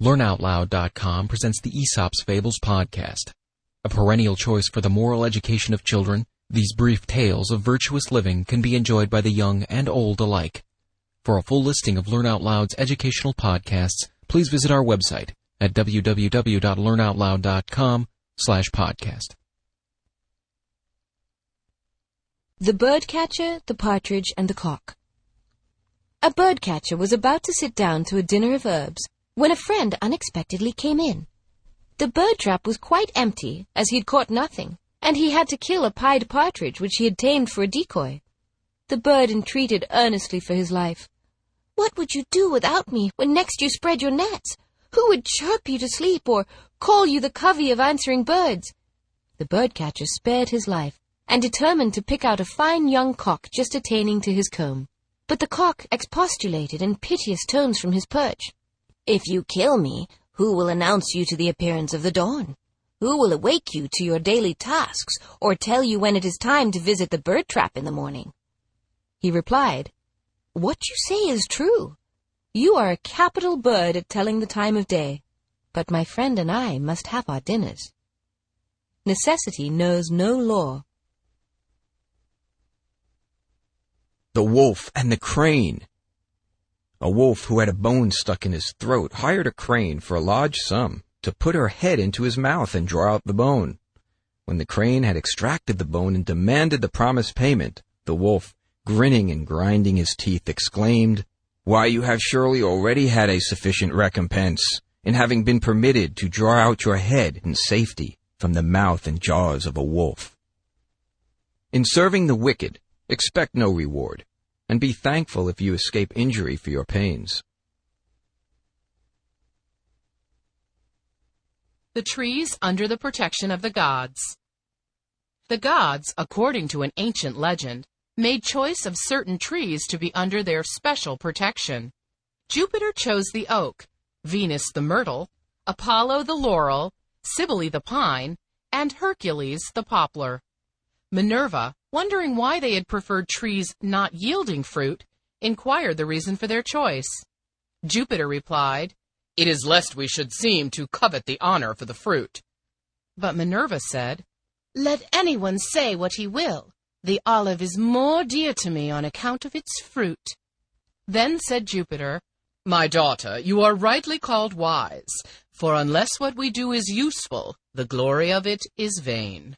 LearnOutLoud.com presents the Aesop's Fables podcast. A perennial choice for the moral education of children, these brief tales of virtuous living can be enjoyed by the young and old alike. For a full listing of Learn Out Loud's educational podcasts, please visit our website at www.learnoutloud.com slash podcast. The Birdcatcher, the Partridge, and the Cock A birdcatcher was about to sit down to a dinner of herbs when a friend unexpectedly came in. The bird trap was quite empty, as he had caught nothing, and he had to kill a pied partridge which he had tamed for a decoy. The bird entreated earnestly for his life. What would you do without me when next you spread your nets? Who would chirp you to sleep or call you the covey of answering birds? The birdcatcher spared his life and determined to pick out a fine young cock just attaining to his comb. But the cock expostulated in piteous tones from his perch. If you kill me, who will announce you to the appearance of the dawn? Who will awake you to your daily tasks, or tell you when it is time to visit the bird trap in the morning? He replied, What you say is true. You are a capital bird at telling the time of day, but my friend and I must have our dinners. Necessity knows no law. The Wolf and the Crane A wolf who had a bone stuck in his throat hired a crane for a large sum to put her head into his mouth and draw out the bone. When the crane had extracted the bone and demanded the promised payment, the wolf, grinning and grinding his teeth, exclaimed, Why, you have surely already had a sufficient recompense in having been permitted to draw out your head in safety from the mouth and jaws of a wolf. In serving the wicked, expect no reward, and be thankful if you escape injury for your pains. The trees under the protection of the gods. The gods, according to an ancient legend, made choice of certain trees to be under their special protection. Jupiter chose the oak, Venus the myrtle, Apollo the laurel, Cybele the pine, and Hercules the poplar. Minerva, wondering why they had preferred trees not yielding fruit, inquired the reason for their choice. Jupiter replied, It is lest we should seem to covet the honor for the fruit. But Minerva said, Let anyone say what he will. The olive is more dear to me on account of its fruit. Then said Jupiter, My daughter, you are rightly called wise, for unless what we do is useful, the glory of it is vain.